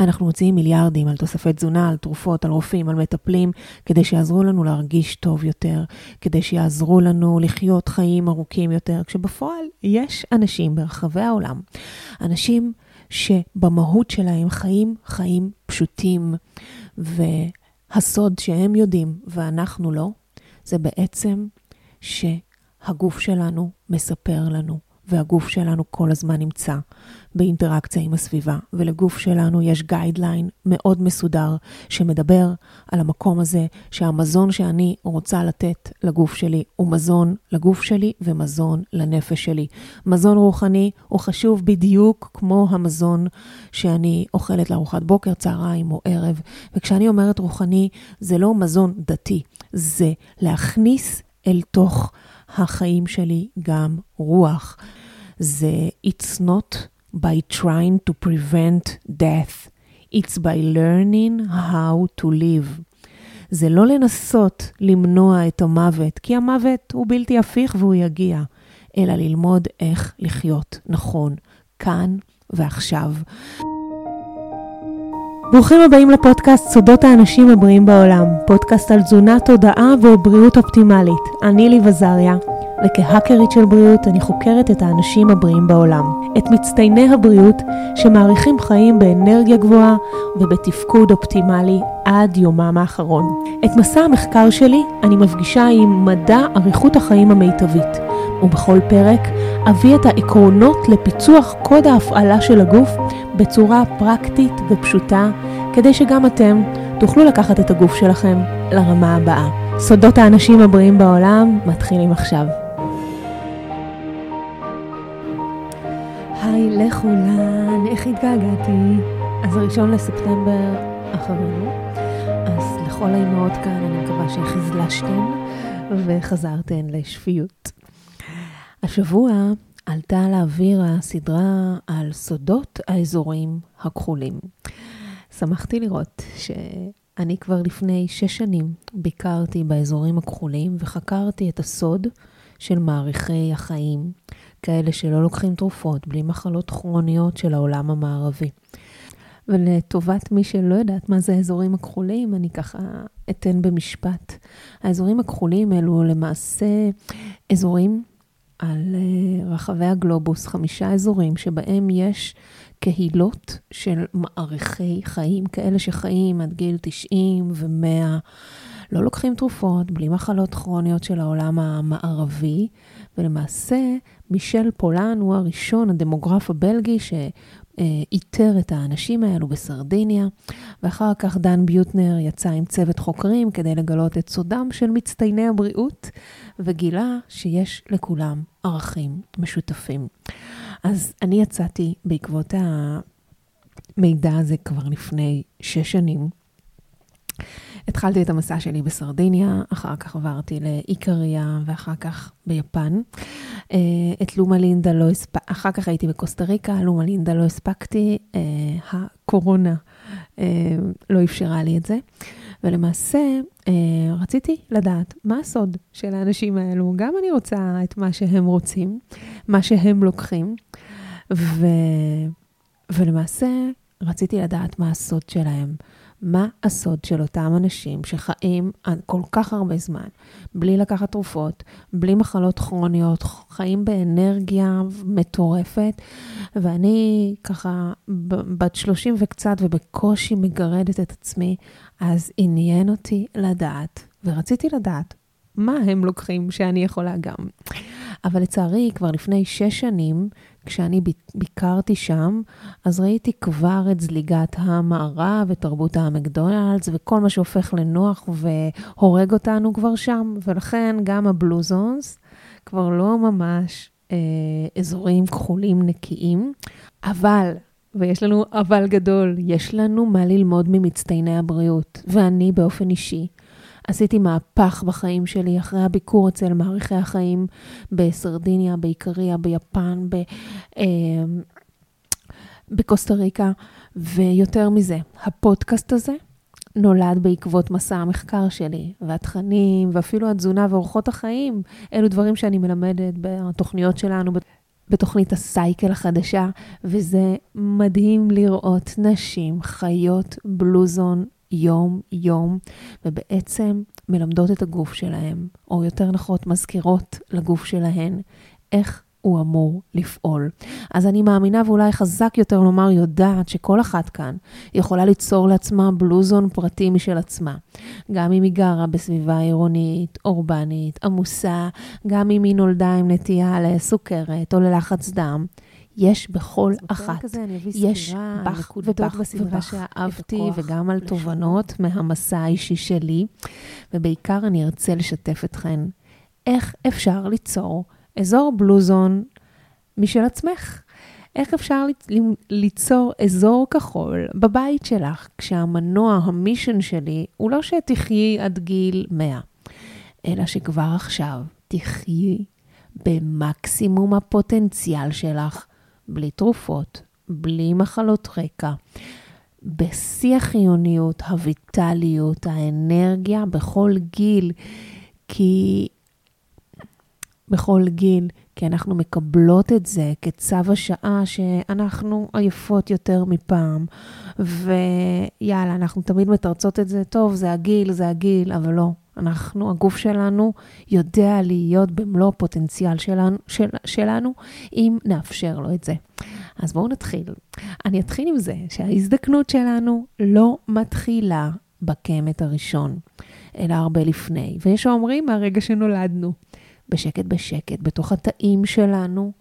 אנחנו מוציאים מיליארדים על תוספי תזונה, על תרופות, על רופאים, על מטפלים, כדי שיעזרו לנו להרגיש טוב יותר, כדי שיעזרו לנו לחיות חיים ארוכים יותר, כשבפועל יש אנשים ברחבי העולם, אנשים שבמהות שלהם חיים חיים פשוטים, והסוד שהם יודעים ואנחנו לא, זה בעצם שהגוף שלנו מספר לנו והגוף שלנו כל הזמן נמצא באינטראקציה עם הסביבה, ולגוף שלנו יש גיידליין מאוד מסודר שמדבר על המקום הזה שהמזון שאני רוצה לתת לגוף שלי הוא מזון לגוף שלי ומזון לנפש שלי. מזון רוחני הוא חשוב בדיוק כמו המזון שאני אוכלת לארוחת בוקר, צהריים או ערב. וכשאני אומרת רוחני, זה לא מזון דתי, זה להכניס אל תוך החיים שלי גם רוח. זה It's not by trying to prevent death, it's by learning how to live. זה לא לנסות למנוע את המוות, כי המוות הוא בלתי הפיך והוא יגיע, אלא ללמוד איך לחיות נכון, כאן ועכשיו. ברוכים הבאים לפודקאסט סודות האנשים הבריאים בעולם, פודקאסט על תזונה, תודעה ובריאות אופטימלית. אני ליב עזריה, וכהאקרית של בריאות אני חוקרת את האנשים הבריאים בעולם, את מצטייני הבריאות שמאריכים חיים באנרגיה גבוהה ובתפקוד אופטימלי עד יומם האחרון. את מסע המחקר שלי אני מפגישה עם מדע אריכות החיים המיטבית, ובכל פרק אביא את העקרונות לפיצוח קוד ההפעלה של הגוף בצורה פרקטית ופשוטה, כדי שגם אתם תוכלו לקחת את הגוף שלכם לרמה הבאה. סודות האנשים הבריאים בעולם מתחילים עכשיו. היי לכולן, איך התגעגעתי? אז הראשון לספטמבר אחרינו, אז לכל האימהות כאן אני מקווה שהחזלשתן וחזרתן לשפיות. השבוע עלתה לאוויר הסדרה על סודות האזורים הכחולים. שמחתי לראות שאני כבר לפני שש שנים ביקרתי באזורים הכחולים וחקרתי את הסוד של מעריכי החיים, כאלה שלא לוקחים תרופות, בלי מחלות כרוניות של העולם המערבי. ולטובת מי שלא יודעת מה זה האזורים הכחולים, אני ככה אתן במשפט. האזורים הכחולים אלו למעשה אזורים על אה, רחבי הגלובוס, חמישה אזורים שבהם יש קהילות של מעריכי חיים, כאלה שחיים עד גיל 90 ו-100, לא לוקחים תרופות, בלי מחלות כרוניות של העולם המערבי, ולמעשה מישל פולן הוא הראשון, הדמוגרף הבלגי, ש... איתר את האנשים האלו בסרדיניה, ואחר כך דן ביוטנר יצא עם צוות חוקרים כדי לגלות את סודם של מצטייני הבריאות, וגילה שיש לכולם ערכים משותפים. אז אני יצאתי בעקבות המידע הזה כבר לפני שש שנים. התחלתי את המסע שלי בסרדיניה, אחר כך עברתי לאיקריה ואחר כך ביפן. אה, את לומה לינדה לא הספקתי, אחר כך הייתי בקוסטה ריקה, לומה לינדה לא הספקתי, אה, הקורונה אה, לא אפשרה לי את זה. ולמעשה, רציתי לדעת מה הסוד של האנשים האלו. גם אני רוצה את מה שהם רוצים, מה שהם לוקחים, ו... ולמעשה רציתי לדעת מה הסוד שלהם. מה הסוד של אותם אנשים שחיים כל כך הרבה זמן, בלי לקחת תרופות, בלי מחלות כרוניות, חיים באנרגיה מטורפת, ואני ככה בת 30 וקצת ובקושי מגרדת את עצמי, אז עניין אותי לדעת, ורציתי לדעת, מה הם לוקחים שאני יכולה גם. אבל לצערי, כבר לפני שש שנים, כשאני ביקרתי שם, אז ראיתי כבר את זליגת המערב ותרבות המקדונלדס וכל מה שהופך לנוח והורג אותנו כבר שם, ולכן גם הבלוזונס כבר לא ממש אה, אזורים כחולים נקיים, אבל ויש לנו אבל גדול, יש לנו מה ללמוד ממצטייני הבריאות, ואני באופן אישי עשיתי מהפך בחיים שלי אחרי הביקור אצל מעריכי החיים בסרדיניה, באיקריה, ביפן, ב, אה, בקוסטה ריקה, ויותר מזה, הפודקאסט הזה נולד בעקבות מסע המחקר שלי, והתכנים, ואפילו התזונה ואורחות החיים, אלו דברים שאני מלמדת בתוכניות שלנו. בתוכנית הסייקל החדשה, וזה מדהים לראות נשים חיות בלוזון יום-יום, ובעצם מלמדות את הגוף שלהם, או יותר נכון מזכירות לגוף שלהן איך הוא אמור לפעול. אז אני מאמינה, ואולי חזק יותר לומר, יודעת שכל אחת כאן יכולה ליצור לעצמה בלוזון פרטי משל עצמה. גם אם היא גרה בסביבה עירונית, אורבנית, עמוסה, גם אם היא נולדה עם נטייה לסוכרת או ללחץ דם. יש בכל אחת, כזה, יש בך ובך ובך שאהבתי, וגם על תובנות מהמסע האישי שלי, ובעיקר אני ארצה לשתף אתכן איך אפשר ליצור אזור בלוזון משל עצמך. איך אפשר ליצור אזור כחול בבית שלך, כשהמנוע, המישן שלי, הוא לא שתחיי עד גיל 100, אלא שכבר עכשיו תחיי במקסימום הפוטנציאל שלך, בלי תרופות, בלי מחלות רקע, בשיא החיוניות, הויטליות, האנרגיה בכל גיל, כי בכל גיל, כי אנחנו מקבלות את זה כצו השעה שאנחנו עייפות יותר מפעם, ויאללה, אנחנו תמיד מתרצות את זה, טוב, זה הגיל, זה הגיל, אבל לא. אנחנו, הגוף שלנו יודע להיות במלוא הפוטנציאל שלנו, של, שלנו, אם נאפשר לו את זה. אז בואו נתחיל. אני אתחיל עם זה שההזדקנות שלנו לא מתחילה בקמת הראשון, אלא הרבה לפני. ויש האומרים מהרגע שנולדנו. בשקט בשקט, בתוך התאים שלנו,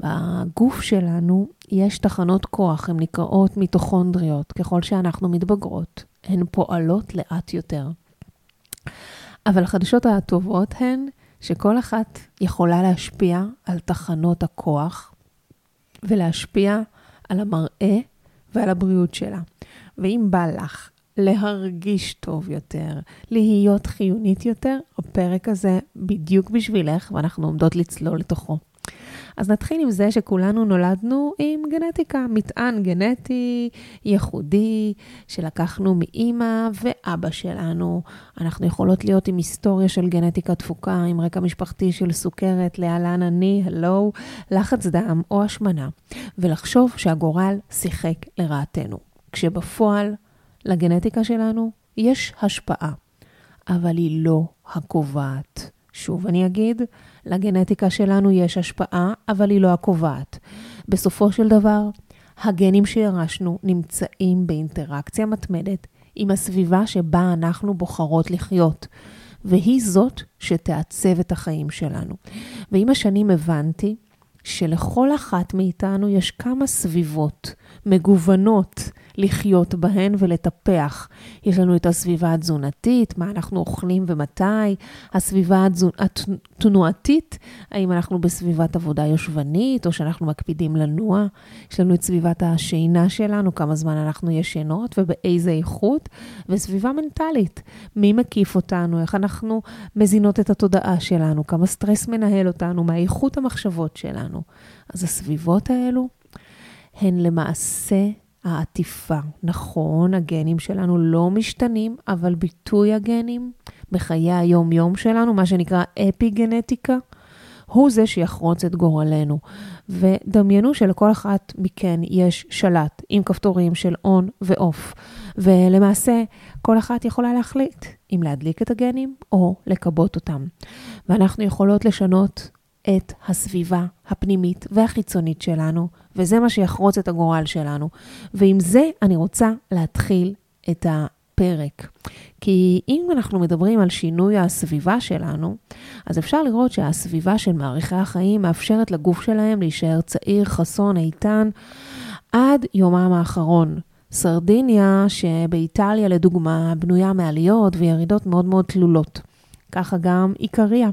בגוף שלנו, יש תחנות כוח, הן נקראות מיטוכונדריות. ככל שאנחנו מתבגרות, הן פועלות לאט יותר. אבל החדשות הטובות הן שכל אחת יכולה להשפיע על תחנות הכוח ולהשפיע על המראה ועל הבריאות שלה. ואם בא לך להרגיש טוב יותר, להיות חיונית יותר, הפרק הזה בדיוק בשבילך, ואנחנו עומדות לצלול לתוכו. אז נתחיל עם זה שכולנו נולדנו עם גנטיקה, מטען גנטי ייחודי שלקחנו מאימא ואבא שלנו. אנחנו יכולות להיות עם היסטוריה של גנטיקה תפוקה, עם רקע משפחתי של סוכרת, להלן אני, הלו, לחץ דם או השמנה, ולחשוב שהגורל שיחק לרעתנו. כשבפועל לגנטיקה שלנו יש השפעה, אבל היא לא הקובעת. שוב אני אגיד, לגנטיקה שלנו יש השפעה, אבל היא לא הקובעת. בסופו של דבר, הגנים שירשנו נמצאים באינטראקציה מתמדת עם הסביבה שבה אנחנו בוחרות לחיות, והיא זאת שתעצב את החיים שלנו. ועם השנים הבנתי שלכל אחת מאיתנו יש כמה סביבות מגוונות לחיות בהן ולטפח. יש לנו את הסביבה התזונתית, מה אנחנו אוכלים ומתי, הסביבה התנועתית, האם אנחנו בסביבת עבודה יושבנית או שאנחנו מקפידים לנוע. יש לנו את סביבת השינה שלנו, כמה זמן אנחנו ישנות ובאיזה איכות, וסביבה מנטלית, מי מקיף אותנו, איך אנחנו מזינות את התודעה שלנו, כמה סטרס מנהל אותנו, מה איכות המחשבות שלנו. אז הסביבות האלו הן למעשה העטיפה. נכון, הגנים שלנו לא משתנים, אבל ביטוי הגנים בחיי היום-יום שלנו, מה שנקרא אפי-גנטיקה, הוא זה שיחרוץ את גורלנו. ודמיינו שלכל אחת מכן יש שלט עם כפתורים של און ואוף, ולמעשה כל אחת יכולה להחליט אם להדליק את הגנים או לכבות אותם. ואנחנו יכולות לשנות את הסביבה הפנימית והחיצונית שלנו, וזה מה שיחרוץ את הגורל שלנו. ועם זה אני רוצה להתחיל את הפרק. כי אם אנחנו מדברים על שינוי הסביבה שלנו, אז אפשר לראות שהסביבה של מעריכי החיים מאפשרת לגוף שלהם להישאר צעיר, חסון, איתן, עד יומם האחרון. סרדיניה, שבאיטליה לדוגמה, בנויה מעליות וירידות מאוד מאוד תלולות. ככה גם איקריה.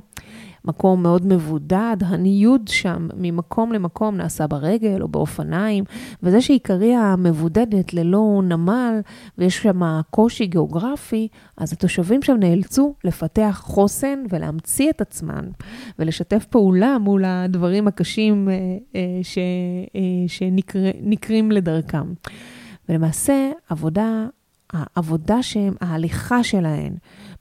מקום מאוד מבודד, הניוד שם ממקום למקום נעשה ברגל או באופניים, וזה שעיקריה מבודדת ללא נמל ויש שם קושי גיאוגרפי, אז התושבים שם נאלצו לפתח חוסן ולהמציא את עצמם ולשתף פעולה מול הדברים הקשים אה, אה, ש, אה, שנקרים לדרכם. ולמעשה, עבודה, העבודה שהם, ההליכה שלהן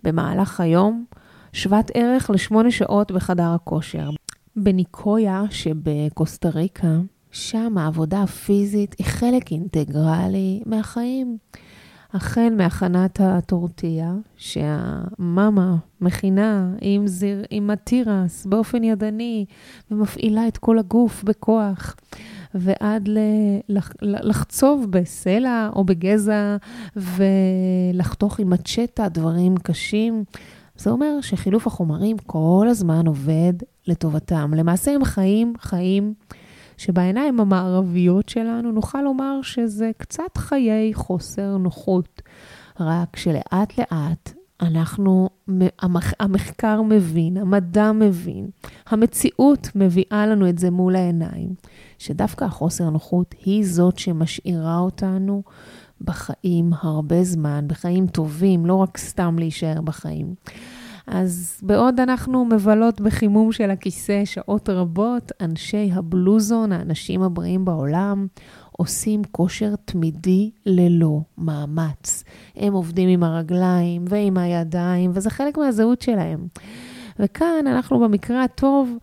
במהלך היום, שוות ערך לשמונה שעות בחדר הכושר. בניקויה שבקוסטה ריקה, שם העבודה הפיזית היא חלק אינטגרלי מהחיים. החל מהכנת הטורטיה, שהמאמה מכינה עם, זיר, עם התירס באופן ידני ומפעילה את כל הגוף בכוח, ועד ל, לח, לחצוב בסלע או בגזע ולחתוך עם מצ'טה דברים קשים. זה אומר שחילוף החומרים כל הזמן עובד לטובתם. למעשה הם חיים חיים שבעיניים המערביות שלנו נוכל לומר שזה קצת חיי חוסר נוחות. רק שלאט לאט אנחנו, המח, המחקר מבין, המדע מבין, המציאות מביאה לנו את זה מול העיניים, שדווקא החוסר נוחות היא זאת שמשאירה אותנו בחיים הרבה זמן, בחיים טובים, לא רק סתם להישאר בחיים. אז בעוד אנחנו מבלות בחימום של הכיסא שעות רבות, אנשי הבלוזון, האנשים הבריאים בעולם, עושים כושר תמידי ללא מאמץ. הם עובדים עם הרגליים ועם הידיים, וזה חלק מהזהות שלהם. וכאן אנחנו במקרה הטוב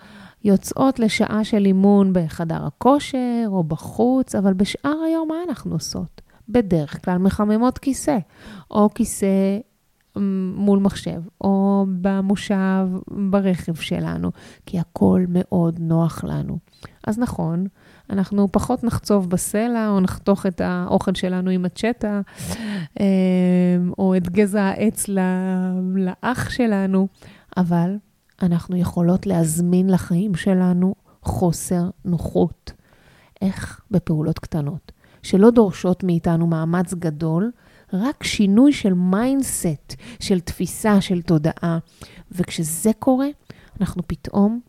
יוצאות לשעה של אימון בחדר הכושר או בחוץ, אבל בשאר היום מה אנחנו עושות? בדרך כלל מחממות כיסא, או כיסא מול מחשב, או במושב, ברכב שלנו, כי הכל מאוד נוח לנו. אז נכון, אנחנו פחות נחצוב בסלע, או נחתוך את האוכל שלנו עם הצ'טה, אמ, או את גזע העץ לאח שלנו, אבל אנחנו יכולות להזמין לחיים שלנו חוסר נוחות. איך? בפעולות קטנות, שלא דורשות מאיתנו מאמץ גדול, רק שינוי של mindset, של תפיסה, של תודעה. וכשזה קורה, אנחנו פתאום,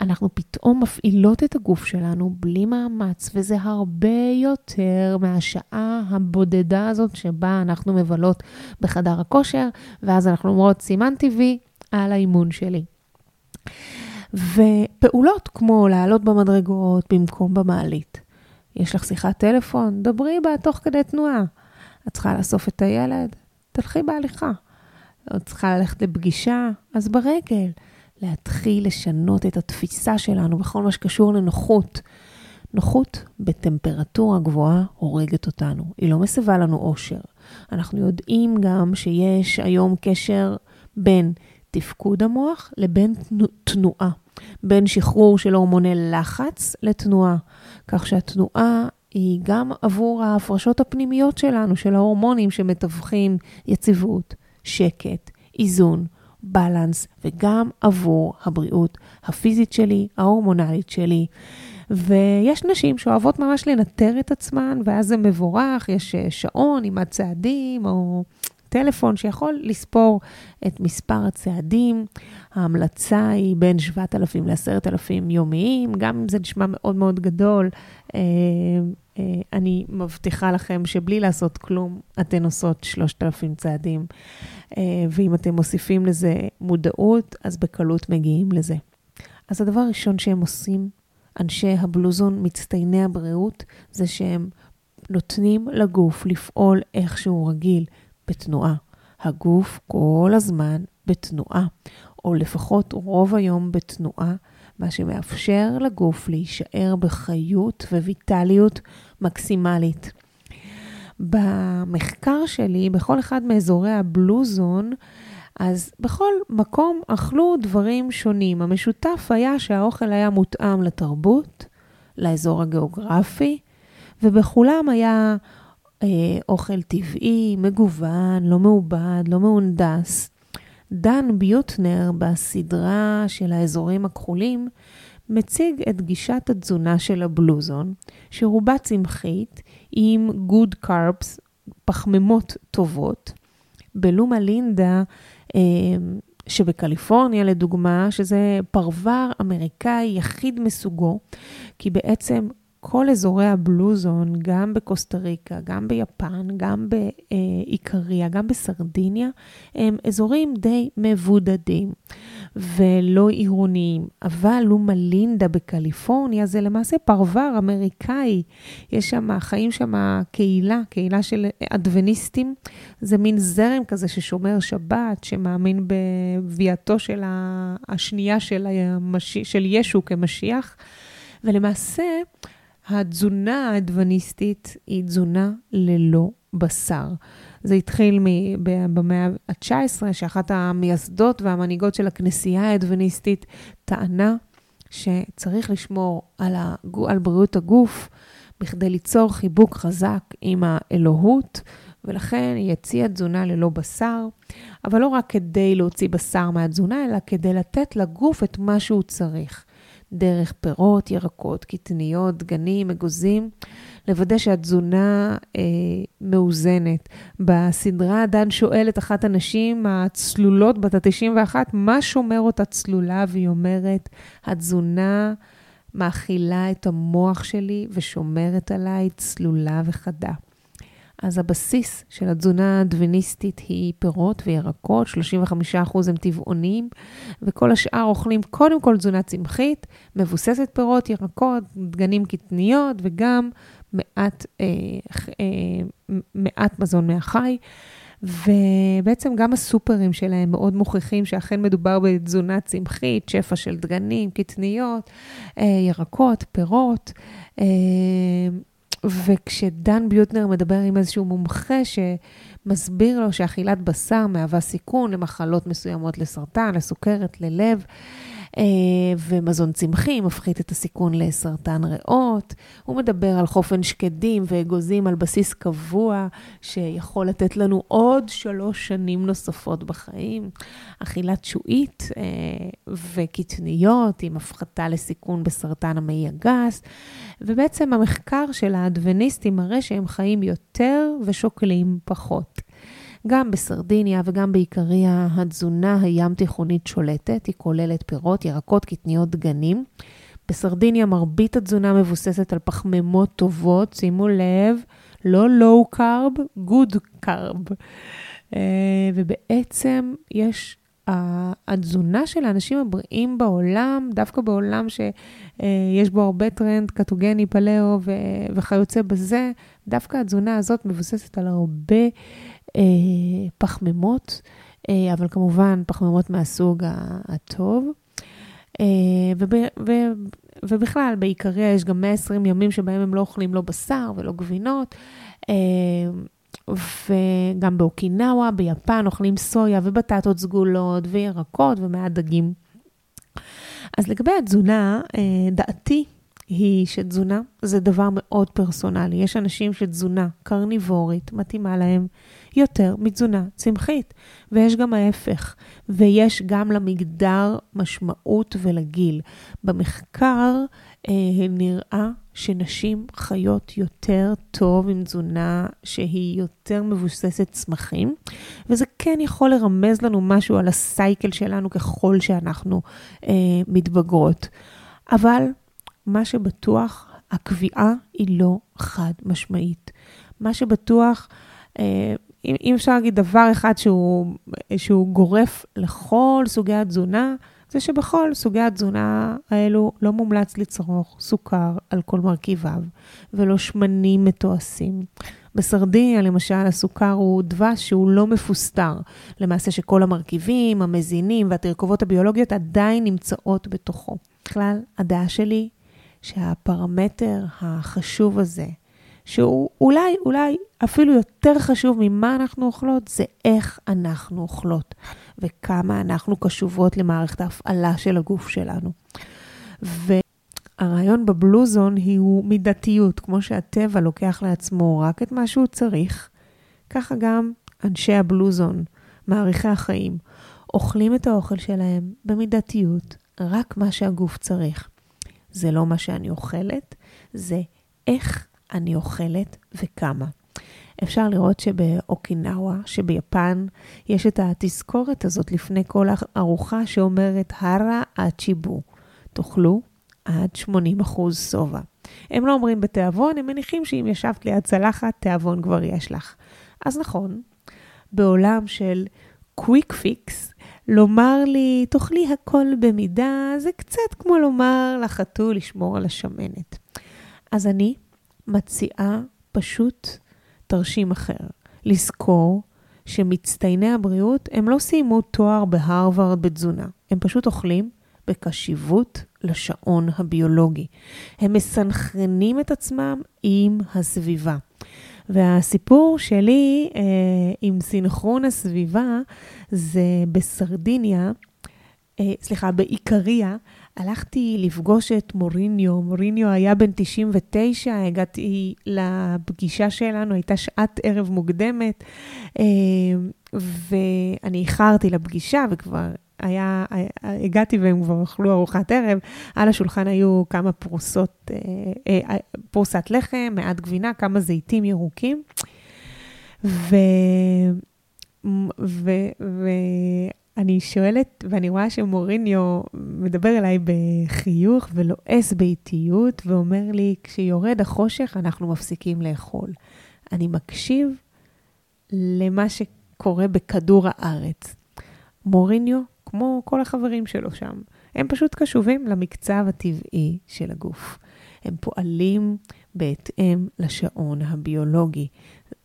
אנחנו פתאום מפעילות את הגוף שלנו בלי מאמץ, וזה הרבה יותר מהשעה הבודדה הזאת שבה אנחנו מבלות בחדר הכושר, ואז אנחנו אומרות, סימן טבעי על האימון שלי. ופעולות כמו לעלות במדרגות במקום במעלית. יש לך שיחת טלפון, דברי בה תוך כדי תנועה. את צריכה לאסוף את הילד, תלכי בהליכה. את צריכה ללכת לפגישה, אז ברגל. להתחיל לשנות את התפיסה שלנו בכל מה שקשור לנוחות. נוחות בטמפרטורה גבוהה הורגת אותנו, היא לא מסבה לנו אושר. אנחנו יודעים גם שיש היום קשר בין תפקוד המוח לבין תנועה, בין שחרור של הורמוני לחץ לתנועה, כך שהתנועה היא גם עבור ההפרשות הפנימיות שלנו, של ההורמונים שמתווכים יציבות, שקט, איזון, בלנס, וגם עבור הבריאות הפיזית שלי, ההורמונלית שלי. ויש נשים שאוהבות ממש לנטר את עצמן, ואז זה מבורך, יש שעון עם הצעדים, או טלפון שיכול לספור את מספר הצעדים. ההמלצה היא בין 7,000 ל-10,000 יומיים, גם אם זה נשמע מאוד מאוד גדול. אה, אה, אני מבטיחה לכם שבלי לעשות כלום, אתן עושות 3,000 צעדים. אה, ואם אתם מוסיפים לזה מודעות, אז בקלות מגיעים לזה. אז הדבר הראשון שהם עושים, אנשי הבלוזון, מצטייני הבריאות, זה שהם נותנים לגוף לפעול איך שהוא רגיל, בתנועה. הגוף כל הזמן בתנועה, או לפחות רוב היום בתנועה, מה שמאפשר לגוף להישאר בחיות וויטליות מקסימלית. במחקר שלי, בכל אחד מאזורי הבלוזון, אז בכל מקום אכלו דברים שונים. המשותף היה שהאוכל היה מותאם לתרבות, לאזור הגיאוגרפי, ובכולם היה אה, אוכל טבעי, מגוון, לא מעובד, לא מהונדס. דן ביוטנר בסדרה של האזורים הכחולים מציג את גישת התזונה של הבלוזון, שרובה צמחית עם גוד קרבס, פחמימות טובות. בלומה לינדה, אה, שבקליפורניה לדוגמה, שזה פרוור אמריקאי יחיד מסוגו, כי בעצם כל אזורי הבלוזון, גם בקוסטה ריקה, גם ביפן, גם באיקריה, גם בסרדיניה, הם אזורים די מבודדים ולא עירוניים. אבל לומה לינדה בקליפורניה זה למעשה פרבר אמריקאי. יש שם, חיים שם קהילה, קהילה של אדווניסטים. זה מין זרם כזה ששומר שבת, שמאמין בביאתו של השנייה של, המש... של ישו כמשיח. ולמעשה, התזונה האדווניסטית היא תזונה ללא בשר. זה התחיל במאה ה-19, שאחת המייסדות והמנהיגות של הכנסייה האדווניסטית טענה שצריך לשמור על, הגו, על בריאות הגוף בכדי ליצור חיבוק חזק עם האלוהות, ולכן היא הציעה תזונה ללא בשר, אבל לא רק כדי להוציא בשר מהתזונה, אלא כדי לתת לגוף את מה שהוא צריך. דרך פירות, ירקות, קטניות, דגנים, אגוזים, לוודא שהתזונה אה, מאוזנת. בסדרה דן שואל את אחת הנשים הצלולות בת ה-91, מה שומר אותה צלולה? והיא אומרת, התזונה מאכילה את המוח שלי ושומרת עליי צלולה וחדה. אז הבסיס של התזונה האדווניסטית היא פירות וירקות, 35% הם טבעונים, וכל השאר אוכלים קודם כל תזונה צמחית, מבוססת פירות, ירקות, דגנים קטניות, וגם מעט, אה, אה, מעט מזון מהחי. ובעצם גם הסופרים שלהם מאוד מוכיחים שאכן מדובר בתזונה צמחית, שפע של דגנים, קטניות, אה, ירקות, פירות. וכשדן ביוטנר מדבר עם איזשהו מומחה שמסביר לו שאכילת בשר מהווה סיכון למחלות מסוימות, לסרטן, לסוכרת, ללב, ומזון צמחי מפחית את הסיכון לסרטן ריאות. הוא מדבר על חופן שקדים ואגוזים על בסיס קבוע, שיכול לתת לנו עוד שלוש שנים נוספות בחיים. אכילת שועית אה, וקטניות עם הפחתה לסיכון בסרטן המעי הגס. ובעצם המחקר של האדווניסטים מראה שהם חיים יותר ושוקלים פחות. גם בסרדיניה וגם בעיקריה התזונה הים תיכונית שולטת, היא כוללת פירות, ירקות, קטניות, דגנים. בסרדיניה מרבית התזונה מבוססת על פחמימות טובות, שימו לב, לא carb, good carb. אה, ובעצם יש, התזונה של האנשים הבריאים בעולם, דווקא בעולם שיש בו הרבה טרנד קטוגני, פלאו וכיוצא בזה, דווקא התזונה הזאת מבוססת על הרבה אה, פחמימות, אה, אבל כמובן פחמימות מהסוג הטוב. אה, וב, ו, ובכלל, בעיקריה יש גם 120 ימים שבהם הם לא אוכלים לא בשר ולא גבינות. אה, וגם באוקינאווה, ביפן, אוכלים סויה ובטטות סגולות וירקות ומעט דגים. אז לגבי התזונה, אה, דעתי היא שתזונה זה דבר מאוד פרסונלי. יש אנשים שתזונה קרניבורית מתאימה להם יותר מתזונה צמחית, ויש גם ההפך, ויש גם למגדר משמעות ולגיל. במחקר אה, נראה שנשים חיות יותר טוב עם תזונה שהיא יותר מבוססת צמחים, וזה כן יכול לרמז לנו משהו על הסייקל שלנו ככל שאנחנו אה, מתבגרות. אבל מה שבטוח, הקביעה היא לא חד משמעית. מה שבטוח, אה, אם, אם אפשר להגיד דבר אחד שהוא, שהוא גורף לכל סוגי התזונה, זה שבכל סוגי התזונה האלו לא מומלץ לצרוך סוכר על כל מרכיביו, ולא שמנים מתועשים. בסרדיניה, למשל, הסוכר הוא דבש שהוא לא מפוסטר. למעשה שכל המרכיבים, המזינים והתרכובות הביולוגיות עדיין נמצאות בתוכו. בכלל, הדעה שלי שהפרמטר החשוב הזה, שהוא אולי, אולי אפילו יותר חשוב ממה אנחנו אוכלות, זה איך אנחנו אוכלות וכמה אנחנו קשובות למערכת ההפעלה של הגוף שלנו. והרעיון בבלוזון הוא מידתיות, כמו שהטבע לוקח לעצמו רק את מה שהוא צריך, ככה גם אנשי הבלוזון, מעריכי החיים, אוכלים את האוכל שלהם במידתיות, רק מה שהגוף צריך. זה לא מה שאני אוכלת, זה איך אני אוכלת וכמה. אפשר לראות שבאוקינאווה, שביפן, יש את התזכורת הזאת לפני כל ארוחה שאומרת הרה עד שיבו. תאכלו עד 80% שובע. הם לא אומרים בתיאבון, הם מניחים שאם ישבת ליד צלחת, תיאבון כבר יש לך. אז נכון, בעולם של quick fix, לומר לי, תאכלי הכל במידה, זה קצת כמו לומר לחתול לשמור על השמנת. אז אני מציעה פשוט תרשים אחר. לזכור שמצטייני הבריאות, הם לא סיימו תואר בהרווארד בתזונה, הם פשוט אוכלים בקשיבות לשעון הביולוגי. הם מסנכרנים את עצמם עם הסביבה. והסיפור שלי אה, עם סינכרון הסביבה זה בסרדיניה, אה, סליחה, באיקריה, הלכתי לפגוש את מוריניו. מוריניו היה בן 99, הגעתי לפגישה שלנו, הייתה שעת ערב מוקדמת, אה, ואני איחרתי לפגישה וכבר היה, הגעתי והם כבר אכלו ארוחת ערב, על השולחן היו כמה פרוסות, אה, פרוסת לחם, מעט גבינה, כמה זיתים ירוקים. ו... ו... ו... אני שואלת, ואני רואה שמוריניו מדבר אליי בחיוך ולועס באיטיות, ואומר לי, כשיורד החושך אנחנו מפסיקים לאכול. אני מקשיב למה שקורה בכדור הארץ. מוריניו, כמו כל החברים שלו שם, הם פשוט קשובים למקצב הטבעי של הגוף. הם פועלים בהתאם לשעון הביולוגי.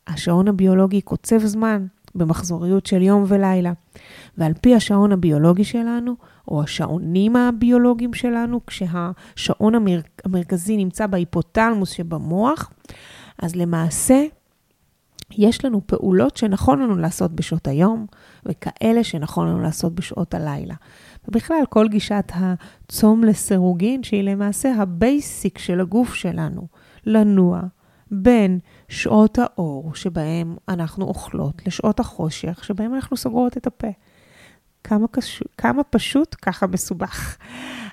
השעון הביולוגי קוצב זמן במחזוריות של יום ולילה. ועל פי השעון הביולוגי שלנו, או השעונים הביולוגיים שלנו, כשהשעון המר... המרכזי נמצא בהיפותלמוס שבמוח, אז למעשה יש לנו פעולות שנכון לנו לעשות בשעות היום, וכאלה שנכון לנו לעשות בשעות הלילה. ובכלל, כל גישת הצום לסירוגין, שהיא למעשה ה basic של הגוף שלנו, לנוע בין שעות האור שבהם אנחנו אוכלות לשעות החושך שבהם אנחנו סוגרות את הפה. כמה, קש... כמה פשוט, ככה מסובך.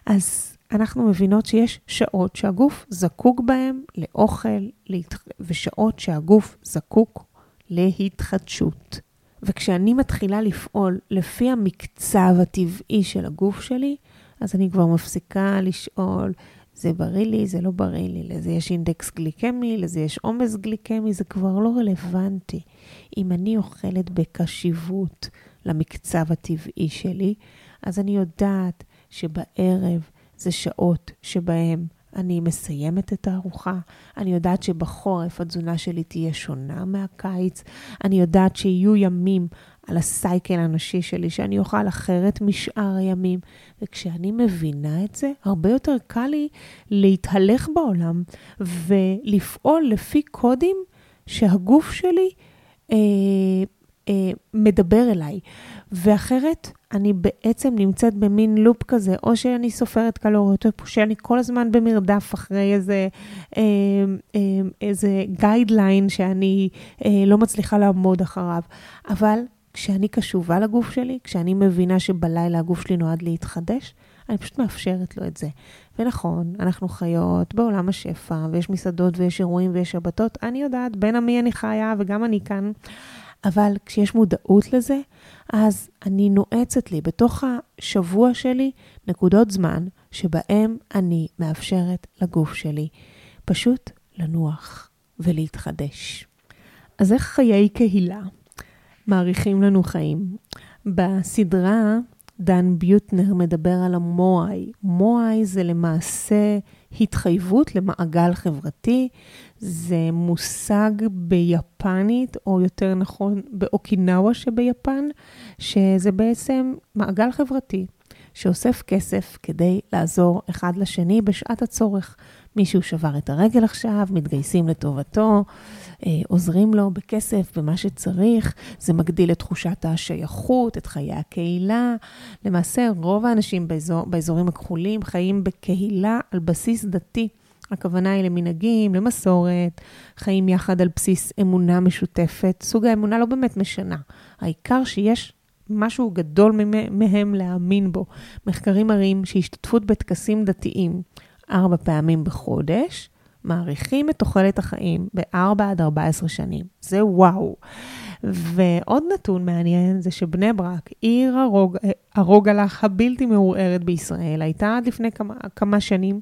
אז אנחנו מבינות שיש שעות שהגוף זקוק בהן לאוכל להת... ושעות שהגוף זקוק להתחדשות. וכשאני מתחילה לפעול לפי המקצב הטבעי של הגוף שלי, אז אני כבר מפסיקה לשאול, זה בריא לי, זה לא בריא לי, לזה יש אינדקס גליקמי, לזה יש עומס גליקמי, זה כבר לא רלוונטי. אם אני אוכלת בקשיבות למקצב הטבעי שלי, אז אני יודעת שבערב זה שעות שבהם אני מסיימת את הארוחה, אני יודעת שבחורף התזונה שלי תהיה שונה מהקיץ, אני יודעת שיהיו ימים על הסייקל הנשי שלי, שאני אוכל אחרת משאר הימים. וכשאני מבינה את זה, הרבה יותר קל לי להתהלך בעולם ולפעול לפי קודים שהגוף שלי אה, אה, מדבר אליי. ואחרת, אני בעצם נמצאת במין loop כזה, או שאני סופרת קלוריות, או שאני כל הזמן במרדף אחרי איזה, אה, אה, איזה guideline שאני אה, לא מצליחה לעמוד אחריו. אבל כשאני קשובה לגוף שלי, כשאני מבינה שבלילה הגוף שלי נועד להתחדש, אני פשוט מאפשרת לו את זה. ונכון, אנחנו חיות בעולם השפע, ויש מסעדות ויש אירועים ויש שבתות, אני יודעת בין עמי אני חיה וגם אני כאן, אבל כשיש מודעות לזה, אז אני נועצת לי בתוך השבוע שלי נקודות זמן שבהם אני מאפשרת לגוף שלי פשוט לנוח ולהתחדש. אז איך חיי קהילה מאריכים לנו חיים? בסדרה דן ביוטנר מדבר על המואי. מואי זה למעשה התחייבות למעגל חברתי, זה מושג ביפנית, או יותר נכון באוקינאווה שביפן, שזה בעצם מעגל חברתי שאוסף כסף כדי לעזור אחד לשני בשעת הצורך. מישהו שבר את הרגל עכשיו, מתגייסים לטובתו, עוזרים לו בכסף, במה שצריך. זה מגדיל את תחושת השייכות, את חיי הקהילה. למעשה, רוב האנשים באזור, באזורים הכחולים חיים בקהילה על בסיס דתי. הכוונה היא למנהגים, למסורת, חיים יחד על בסיס אמונה משותפת. סוג האמונה לא באמת משנה. העיקר שיש משהו גדול מהם להאמין בו. מחקרים מראים שהשתתפות בטקסים דתיים ארבע פעמים בחודש, מאריכים את תוחלת החיים ב-4 עד 14 שנים. זה וואו. ועוד נתון מעניין זה שבני ברק, עיר הרוג, הרוגלח הבלתי מעורערת בישראל, הייתה עד לפני כמה, כמה שנים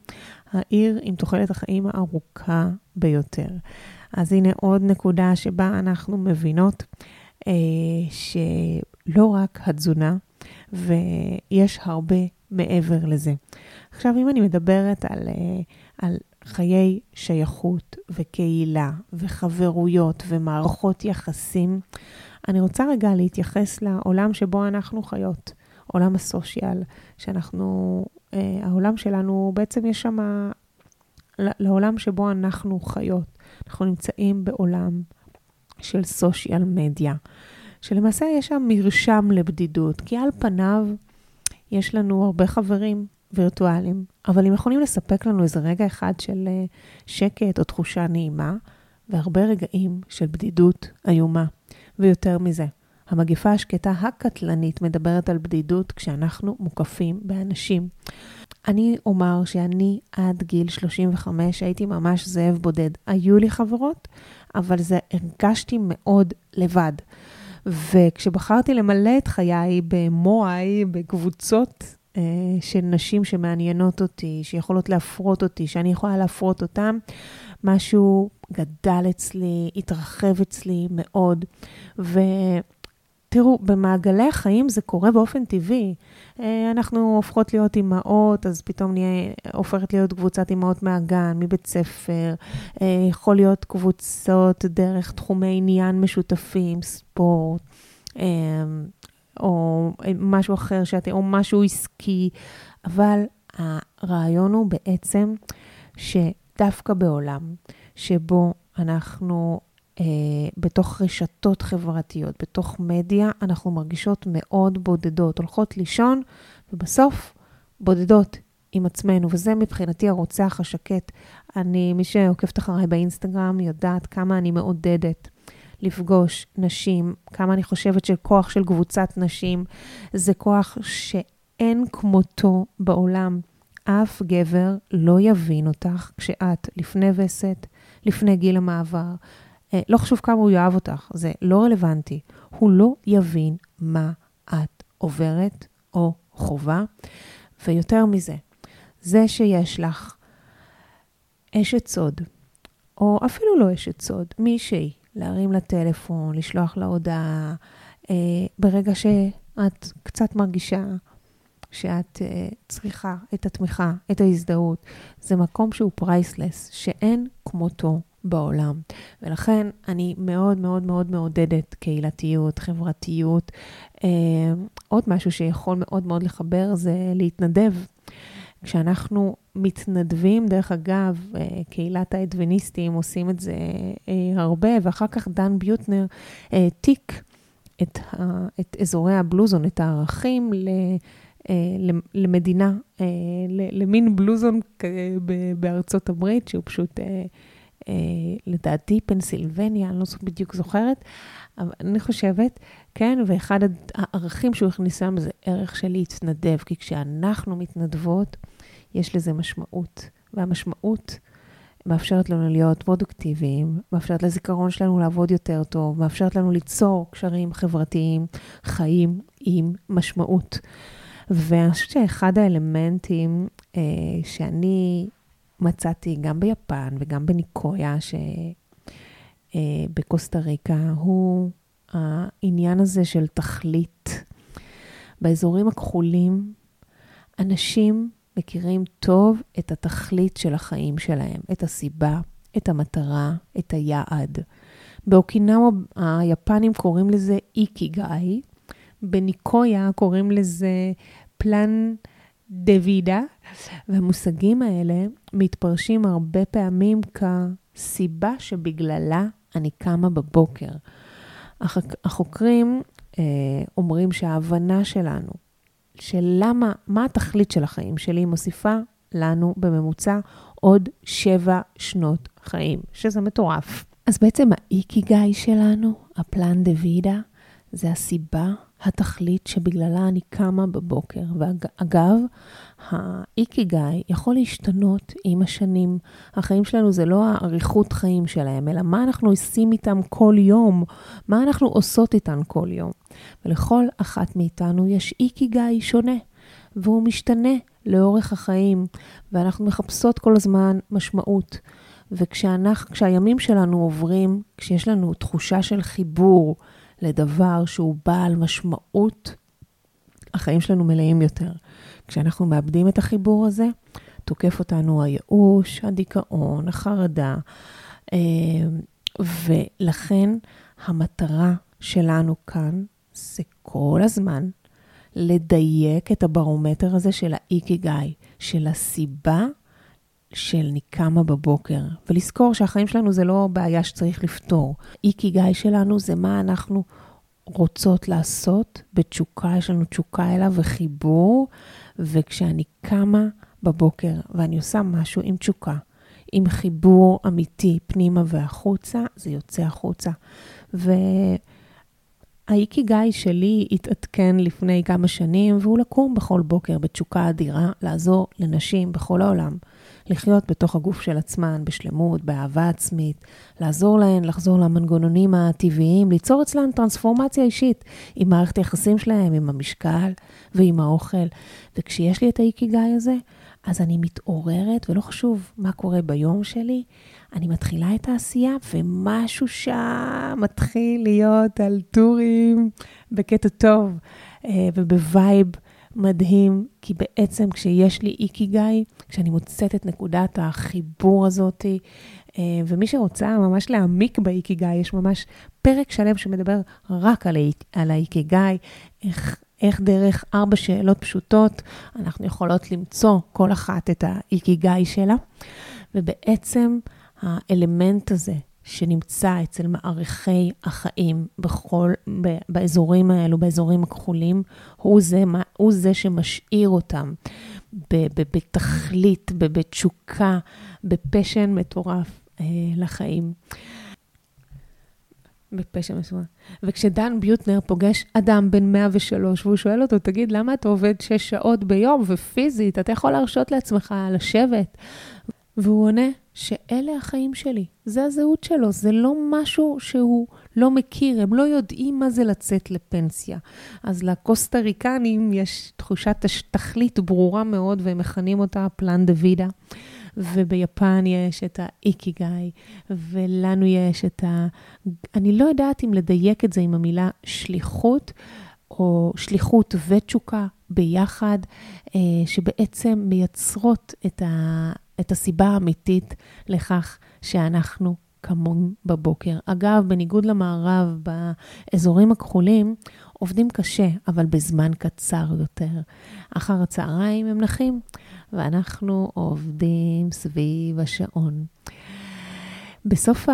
העיר עם תוחלת החיים הארוכה ביותר. אז הנה עוד נקודה שבה אנחנו מבינות אה, שלא רק התזונה, ויש הרבה מעבר לזה. עכשיו, אם אני מדברת על, אה, על חיי שייכות וקהילה וחברויות ומערכות יחסים, אני רוצה רגע להתייחס לעולם שבו אנחנו חיות, עולם הסושיאל, שאנחנו, אה, העולם שלנו, בעצם יש שם, לעולם שבו אנחנו חיות. אנחנו נמצאים בעולם של סושיאל מדיה, שלמעשה יש שם מרשם לבדידות, כי על פניו יש לנו הרבה חברים וירטואליים, אבל הם יכולים לספק לנו איזה רגע אחד של אה, שקט או תחושה נעימה, והרבה רגעים של בדידות איומה. ויותר מזה, המגפה השקטה הקטלנית מדברת על בדידות כשאנחנו מוקפים באנשים. אני אומר שאני עד גיל 35 הייתי ממש זאב בודד. היו לי חברות, אבל זה הרגשתי מאוד לבד. וכשבחרתי למלא את חיי במועי, בקבוצות של נשים שמעניינות אותי, שיכולות להפרות אותי, שאני יכולה להפרות אותן, משהו גדל אצלי, התרחב אצלי מאוד. ותראו, במעגלי החיים זה קורה באופן טבעי. אה, אנחנו הופכות להיות אימהות, אז פתאום נהיה, הופכת להיות קבוצת אימהות מהגן, מבית ספר. אה, יכול להיות קבוצות דרך תחומי עניין משותפים, ספורט. או משהו אחר, שאת, או משהו עסקי, אבל הרעיון הוא בעצם שדווקא בעולם שבו אנחנו אה, בתוך רשתות חברתיות, בתוך מדיה, אנחנו מרגישות מאוד בודדות, הולכות לישון, ובסוף בודדות עם עצמנו, וזה מבחינתי הרוצח השקט. אני, מי שעוקבת אחריי באינסטגרם יודעת כמה אני מעודדת לפגוש נשים, כמה אני חושבת שכוח של קבוצת נשים זה כוח שאין כמותו בעולם. אף גבר לא יבין אותך כשאת לפני וסת, לפני גיל המעבר. אה, לא חשוב כמה הוא יאהב אותך, זה לא רלוונטי. הוא לא יבין מה את עוברת או חובה. ויותר מזה, זה שיש לך אשת סוד, או אפילו לא אשת סוד, מישהי להרים לטלפון, לשלוח לה הודעה, אה, ברגע שאת קצת מרגישה שאת אה, צריכה את התמיכה, את ההזדהות. זה מקום שהוא פרייסלס, שאין כמותו בעולם. ולכן אני מאוד מאוד מאוד מעודדת קהילתיות, חברתיות. אה, עוד משהו שיכול מאוד מאוד לחבר זה להתנדב. כשאנחנו מתנדבים, דרך אגב, אה, קהילת האדווניסטים עושים את זה אה, הרבה, ואחר כך דן ביוטנר העתיק אה, את, את אזורי הבלוזון, את הערכים ל... למדינה, למין בלוזון בארצות הברית, שהוא פשוט, לדעתי, פנסילבניה, אני לא בדיוק זוכרת, אבל אני חושבת, כן, ואחד הערכים שהוא הכניס שם זה ערך של להתנדב, כי כשאנחנו מתנדבות, יש לזה משמעות, והמשמעות מאפשרת לנו להיות פרודוקטיביים, מאפשרת לזיכרון שלנו לעבוד יותר טוב, מאפשרת לנו ליצור קשרים חברתיים, חיים עם משמעות. ואני חושבת שאחד האלמנטים אה, שאני מצאתי גם ביפן וגם בניקויה, שבקוסטה אה, ריקה, הוא העניין הזה של תכלית. באזורים הכחולים, אנשים מכירים טוב את התכלית של החיים שלהם, את הסיבה, את המטרה, את היעד. באוקינאווה היפנים קוראים לזה איקיגאי, בניקויה קוראים לזה פלן דוידה, והמושגים האלה מתפרשים הרבה פעמים כסיבה שבגללה אני קמה בבוקר. החוקרים אה, אומרים שההבנה שלנו של למה, מה התכלית של החיים שלי, מוסיפה לנו בממוצע עוד שבע שנות חיים, שזה מטורף. אז בעצם האיקיגאי שלנו, הפלן דה וידה, זה הסיבה, התכלית שבגללה אני קמה בבוקר. ואגב, האיקיגאי יכול להשתנות עם השנים. החיים שלנו זה לא האריכות חיים שלהם, אלא מה אנחנו עושים איתם כל יום, מה אנחנו עושות איתם כל יום. ולכל אחת מאיתנו יש איקיגאי שונה, והוא משתנה לאורך החיים, ואנחנו מחפשות כל הזמן משמעות. וכשהימים שלנו עוברים, כשיש לנו תחושה של חיבור לדבר שהוא בעל משמעות, החיים שלנו מלאים יותר. כשאנחנו מאבדים את החיבור הזה, תוקף אותנו הייאוש, הדיכאון, החרדה, אה, ולכן המטרה שלנו כאן זה כל הזמן לדייק את הברומטר הזה של האיקיגאי, של הסיבה של אני קמה בבוקר, ולזכור שהחיים שלנו זה לא בעיה שצריך לפתור. איקיגאי שלנו זה מה אנחנו רוצות לעשות בתשוקה, יש לנו תשוקה אליו וחיבור, וכשאני קמה בבוקר ואני עושה משהו עם תשוקה, עם חיבור אמיתי פנימה והחוצה, זה יוצא החוצה. והאיקיגאי שלי התעדכן לפני כמה שנים, והוא לקום בכל בוקר בתשוקה אדירה, לעזור לנשים בכל העולם. לחיות בתוך הגוף של עצמן, בשלמות, באהבה עצמית, לעזור להן לחזור למנגנונים הטבעיים, ליצור אצלן טרנספורמציה אישית עם מערכת היחסים שלהם, עם המשקל ועם האוכל. וכשיש לי את האיקיגאי הזה, אז אני מתעוררת, ולא חשוב מה קורה ביום שלי, אני מתחילה את העשייה, ומשהו שם מתחיל להיות על טורים בקטע טוב אה, וב vibe. מדהים, כי בעצם כשיש לי איקיגאי, כשאני מוצאת את נקודת החיבור הזאת, אה, ומי שרוצה ממש להעמיק באיקיגאי, יש ממש פרק שלם שמדבר רק על, על האיקיגאי, איך, איך דרך ארבע שאלות פשוטות אנחנו יכולות למצוא כל אחת את האיקיגאי שלה, ובעצם האלמנט הזה שנמצא אצל מערכי החיים בכל, באזורים האלו, באזורים הכחולים, הוא זה, הוא זה שמשאיר אותם בתכלית, בתשוקה, בפשן מטורף אה, לחיים. בפשע מסוים. וכשדן ביוטנר פוגש אדם בן 103, והוא שואל אותו, תגיד, למה אתה עובד שש שעות ביום ופיזית? אתה יכול להרשות לעצמך לשבת? והוא עונה שאלה החיים שלי, זה הזהות שלו, זה לא משהו שהוא לא מכיר, הם לא יודעים מה זה לצאת לפנסיה. אז לקוסטה ריקנים יש תחושת תכלית ברורה מאוד, והם מכנים אותה פלן דה וידה. וביפן יש את האיקיגאי, ולנו יש את ה... אני לא יודעת אם לדייק את זה עם המילה שליחות, או שליחות ותשוקה ביחד, אה, שבעצם מייצרות את, ה... את הסיבה האמיתית לכך שאנחנו קמון בבוקר. אגב, בניגוד למערב, באזורים הכחולים, עובדים קשה, אבל בזמן קצר יותר. אחר הצהריים הם נחים, ואנחנו עובדים סביב השעון. בסוף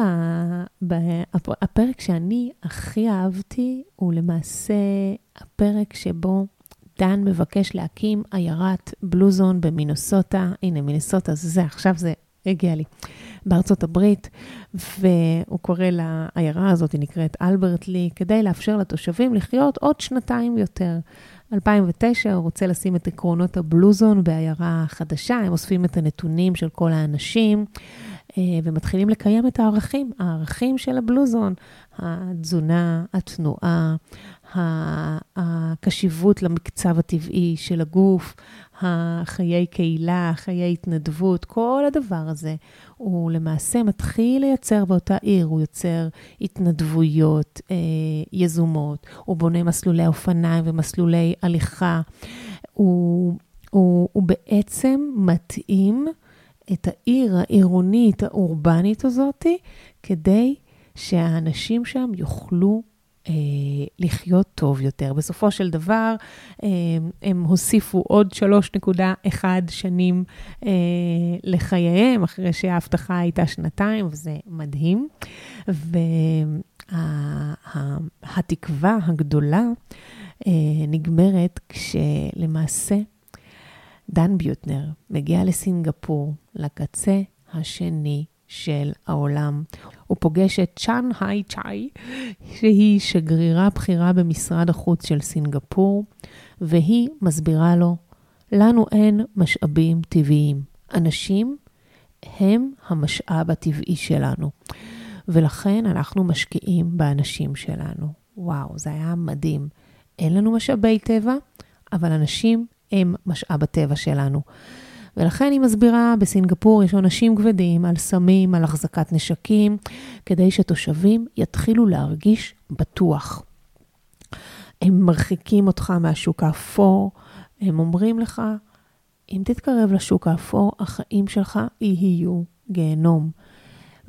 הפרק שאני הכי אהבתי הוא למעשה הפרק שבו דן מבקש להקים עיירת בלוזון במינסוטה. הנה, מינסוטה זה זה, עכשיו זה הגיע לי. בארצות הברית, והוא קורא לעיירה הזאת, היא נקראת אלברט לי, כדי לאפשר לתושבים לחיות עוד שנתיים יותר. 2009 הוא רוצה לשים את עקרונות הבלוזון בעיירה חדשה, הם אוספים את הנתונים של כל האנשים. אה, ומתחילים לקיים את הערכים, הערכים של הבלוזון, התזונה, התנועה, הקשיבות למקצב הטבעי של הגוף, החיי קהילה, חיי התנדבות, כל הדבר הזה, הוא למעשה מתחיל לייצר באותה עיר, הוא יוצר התנדבויות אה, יזומות, הוא בונה מסלולי אופניים ומסלולי הליכה, הוא, הוא, הוא בעצם מתאים את העיר העירונית, האורבנית הזאתי, כדי שהאנשים שם יוכלו לחיות טוב יותר. בסופו של דבר, אה, הם הוסיפו עוד 3.1 שנים אה, לחייהם, אחרי שההבטחה הייתה שנתיים, וזה מדהים. והתקווה הגדולה נגמרת כשלמעשה דן ביוטנר מגיע לסינגפור, לקצה השני של העולם. הוא פוגש את צ'אן היי צ'אי, שהיא שגרירה בכירה במשרד החוץ של סינגפור, והיא מסבירה לו, לנו אין משאבים טבעיים. אנשים הם המשאב הטבעי שלנו, ולכן אנחנו משקיעים באנשים שלנו. וואו, זה היה מדהים. אין לנו משאבי טבע, אבל אנשים הם משאב הטבע שלנו. ולכן היא מסבירה, בסינגפור יש עונשים כבדים על סמים, על החזקת נשקים, כדי שתושבים יתחילו להרגיש בטוח. הם מרחיקים אותך מהשוק האפור, הם אומרים לך, אם תתקרב לשוק האפור, החיים שלך יהיו גיהנום.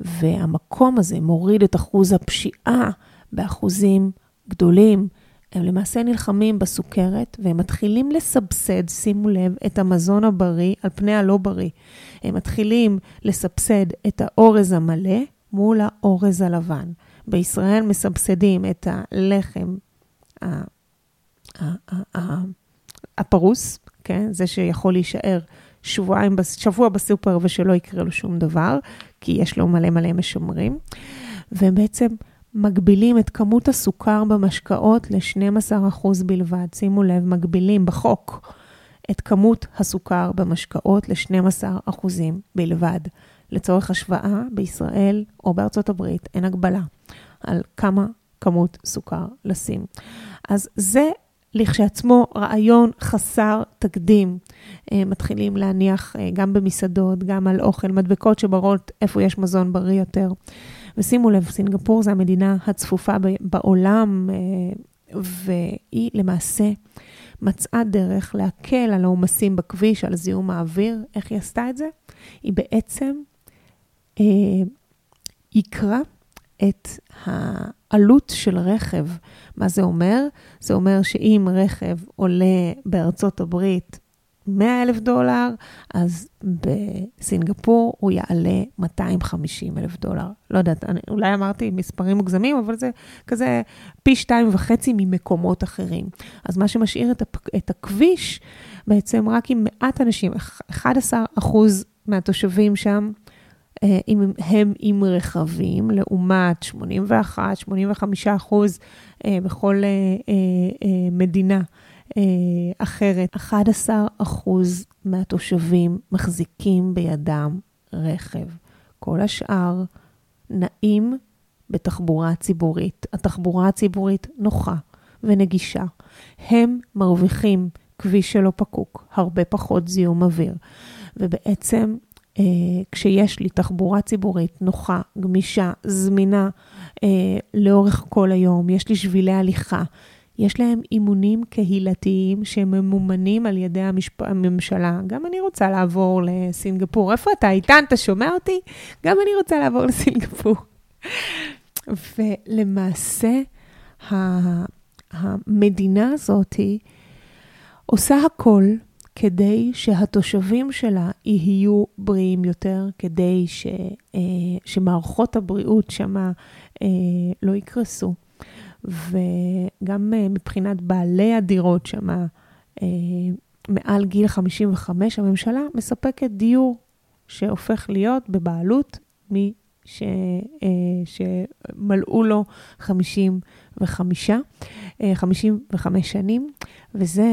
והמקום הזה מוריד את אחוז הפשיעה באחוזים גדולים. הם למעשה נלחמים בסוכרת והם מתחילים לסבסד, שימו לב, את המזון הבריא על פני הלא בריא. הם מתחילים לסבסד את האורז המלא מול האורז הלבן. בישראל מסבסדים את הלחם הפרוס, כן? זה שיכול להישאר שבועיים, שבוע בסופר ושלא יקרה לו שום דבר, כי יש לו מלא מלא משמרים. והם בעצם מגבילים את כמות הסוכר במשקאות ל-12% בלבד. שימו לב, מגבילים בחוק את כמות הסוכר במשקאות ל-12% בלבד. לצורך השוואה, בישראל או בארצות הברית אין הגבלה על כמה כמות סוכר לשים. אז זה לכשעצמו רעיון חסר תקדים. אה, מתחילים להניח אה, גם במסעדות, גם על אוכל, מדבקות שברות איפה יש מזון בריא יותר. ושימו לב, סינגפור זה המדינה הצפופה בעולם, אה, והיא למעשה מצאה דרך להקל על העומסים בכביש, על זיהום האוויר. איך היא עשתה את זה? היא בעצם אה, יקרה את העלות של רכב. מה זה אומר? זה אומר שאם רכב עולה בארצות הברית 100 אלף דולר, אז בסינגפור הוא יעלה 250 אלף דולר. לא יודעת, אני, אולי אמרתי מספרים מוגזמים, אבל זה כזה פי שתיים וחצי ממקומות אחרים. אז מה שמשאיר את, הפ, את הכביש, בעצם רק עם מעט אנשים, 11 אחוז מהתושבים שם, אה, אם הם עם רכבים, לעומת 81, 85 אחוז אה, בכל אה, מדינה. אחרת, 11 אחוז מהתושבים מחזיקים בידם רכב. כל השאר נעים בתחבורה ציבורית. התחבורה הציבורית נוחה ונגישה. הם מרוויחים כביש שלא פקוק, הרבה פחות זיהום אוויר. ובעצם אה, כשיש לי תחבורה ציבורית נוחה, גמישה, זמינה אה, לאורך כל היום, יש לי שבילי הליכה, יש להם אימונים קהילתיים שממומנים על ידי המשפ... הממשלה. גם אני רוצה לעבור לסינגפור. איפה אתה, איתן? אתה שומע אותי? גם אני רוצה לעבור לסינגפור. ולמעשה, המדינה הזאת עושה הכל כדי שהתושבים שלה יהיו בריאים יותר, כדי ש, אה, שמערכות הבריאות שמה אה, לא יקרסו. וגם אה, מבחינת בעלי הדירות שמה, מעל גיל 55, הממשלה מספקת דיור שהופך להיות בבעלות מי ש, שמלאו לו 55, 55 שנים, וזה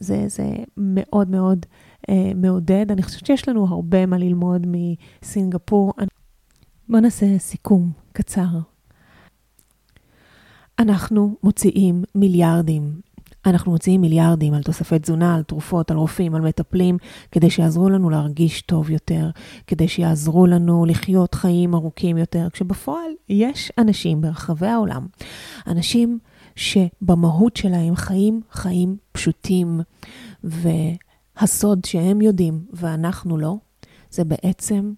זה, זה מאוד מאוד אה, מעודד. אני חושבת שיש לנו הרבה מה ללמוד מסינגפור. בואו נעשה סיכום קצר. אנחנו מוציאים מיליארדים. אנחנו מוציאים מיליארדים על תוספי תזונה, על תרופות, על רופאים, על מטפלים, כדי שיעזרו לנו להרגיש טוב יותר, כדי שיעזרו לנו לחיות חיים ארוכים יותר, כשבפועל יש אנשים ברחבי העולם, אנשים שבמהות שלהם חיים חיים פשוטים, והסוד שהם יודעים ואנחנו לא, זה בעצם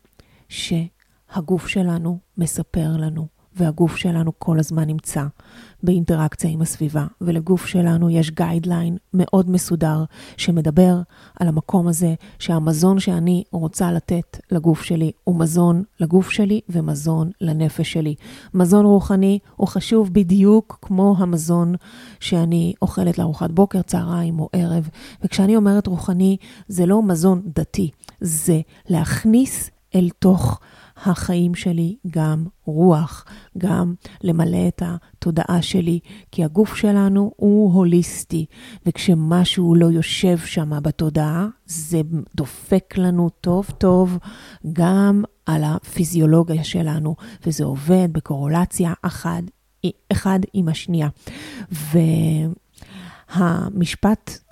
שהגוף שלנו מספר לנו והגוף שלנו כל הזמן נמצא באינטראקציה עם הסביבה, ולגוף שלנו יש גיידליין מאוד מסודר שמדבר על המקום הזה שהמזון שאני רוצה לתת לגוף שלי הוא מזון לגוף שלי ומזון לנפש שלי. מזון רוחני הוא חשוב בדיוק כמו המזון שאני אוכלת לארוחת בוקר, צהריים או ערב. וכשאני אומרת רוחני, זה לא מזון דתי, זה להכניס אל תוך החיים שלי גם רוח, גם למלא את התודעה שלי, כי הגוף שלנו הוא הוליסטי, וכשמשהו לא יושב שם בתודעה, זה דופק לנו טוב טוב גם על הפיזיולוגיה שלנו, וזה עובד בקורולציה אחד, אחד עם השנייה. והמשפט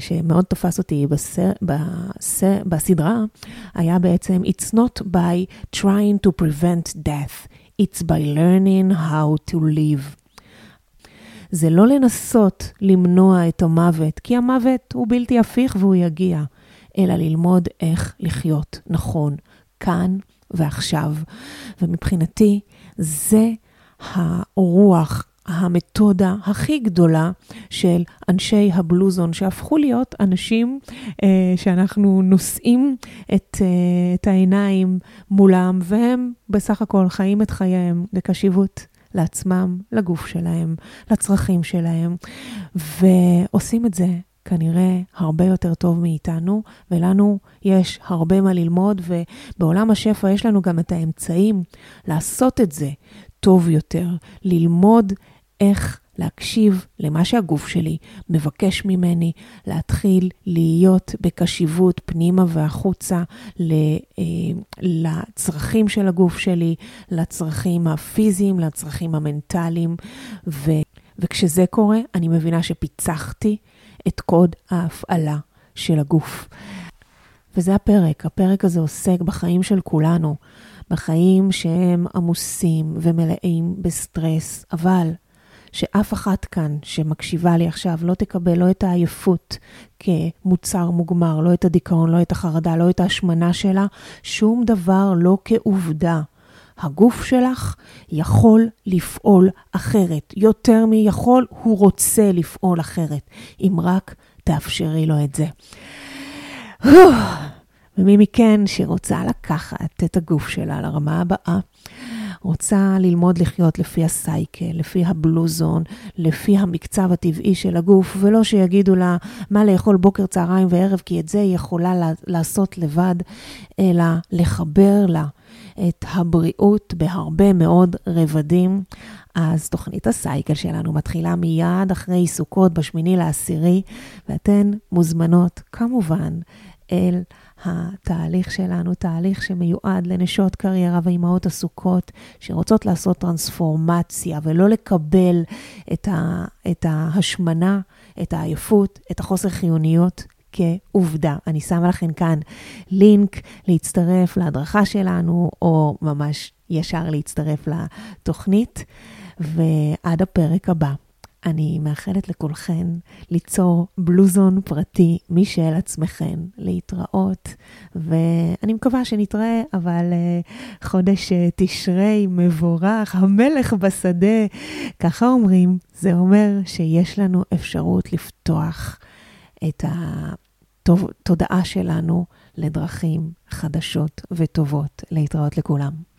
שמאוד תפס אותי בסר, בסר, בסדרה, היה בעצם It's not by trying to prevent death, it's by learning how to live. זה לא לנסות למנוע את המוות, כי המוות הוא בלתי הפיך והוא יגיע, אלא ללמוד איך לחיות נכון, כאן ועכשיו. ומבחינתי, זה הרוח, המתודה הכי גדולה של אנשי הבלוזון, שהפכו להיות אנשים אה, שאנחנו נושאים את, אה, את העיניים מולם, והם בסך הכל חיים את חייהם בקשיבות לעצמם, לגוף שלהם, לצרכים שלהם, ועושים את זה כנראה הרבה יותר טוב מאיתנו, ולנו יש הרבה מה ללמוד, ובעולם השפע יש לנו גם את האמצעים לעשות את זה טוב יותר, ללמוד איך להקשיב למה שהגוף שלי מבקש ממני, להתחיל להיות בקשיבות פנימה והחוצה אה, לצרכים של הגוף שלי, לצרכים הפיזיים, לצרכים המנטליים, ו, וכשזה קורה, אני מבינה שפיצחתי את קוד ההפעלה של הגוף. וזה הפרק, הפרק הזה עוסק בחיים של כולנו, בחיים שהם עמוסים ומלאים בסטרס, אבל שאף אחת כאן שמקשיבה לי עכשיו לא תקבל לא את העייפות כמוצר מוגמר, לא את הדיכאון, לא את החרדה, לא את ההשמנה שלה, שום דבר לא כעובדה. הגוף שלך יכול לפעול אחרת. יותר מיכול, הוא רוצה לפעול אחרת, אם רק תאפשרי לו את זה. ומי מכן שרוצה לקחת את הגוף שלה לרמה הבאה, רוצה ללמוד לחיות לפי הסייקל, לפי הבלוזון, לפי המקצב הטבעי של הגוף, ולא שיגידו לה מה לאכול בוקר, צהריים וערב, כי את זה היא יכולה לעשות לבד, אלא לחבר לה את הבריאות בהרבה מאוד רבדים. אז תוכנית הסייקל שלנו מתחילה מיד אחרי סוכות בשמיני לעשירי, ואתן מוזמנות כמובן אל התהליך שלנו, תהליך שמיועד לנשות קריירה ואימהות עסוקות שרוצות לעשות טרנספורמציה ולא לקבל את, ה, את ההשמנה, את העייפות, את החוסר חיוניות כעובדה. אני שמה לכם כאן לינק להצטרף להדרכה שלנו, או ממש ישר להצטרף לתוכנית, ועד הפרק הבא. אני מאחלת לכולכן ליצור בלוזון פרטי משל עצמכן, להתראות, ואני מקווה שנתראה, אבל uh, חודש uh, תשרי מבורך, המלך בשדה, ככה אומרים, זה אומר שיש לנו אפשרות לפתוח את התודעה שלנו לדרכים חדשות וטובות. להתראות לכולם.